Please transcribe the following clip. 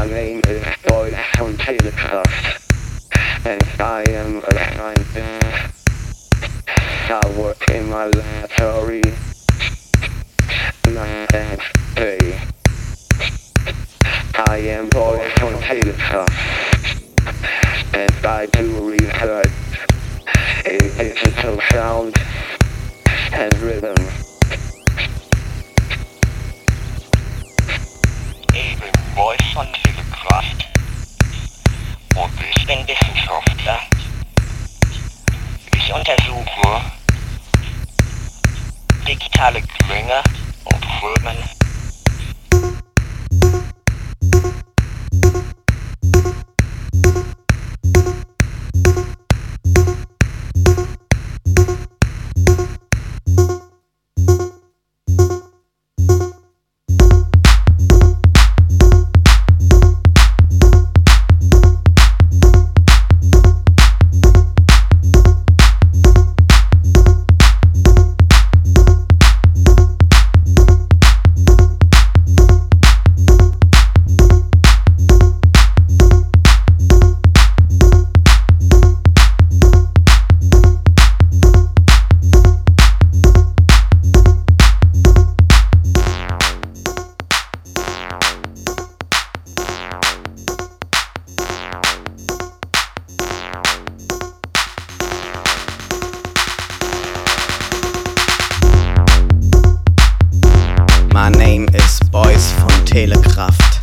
my name is Boyd Containercraft, and I am a scientist. I work in my laboratory. Night and day. I am Boyd Containercraft, and I do research in digital sound and rhythm. Even boy, digitale Klänge und Rhythmen. My name is Boys von Telekraft.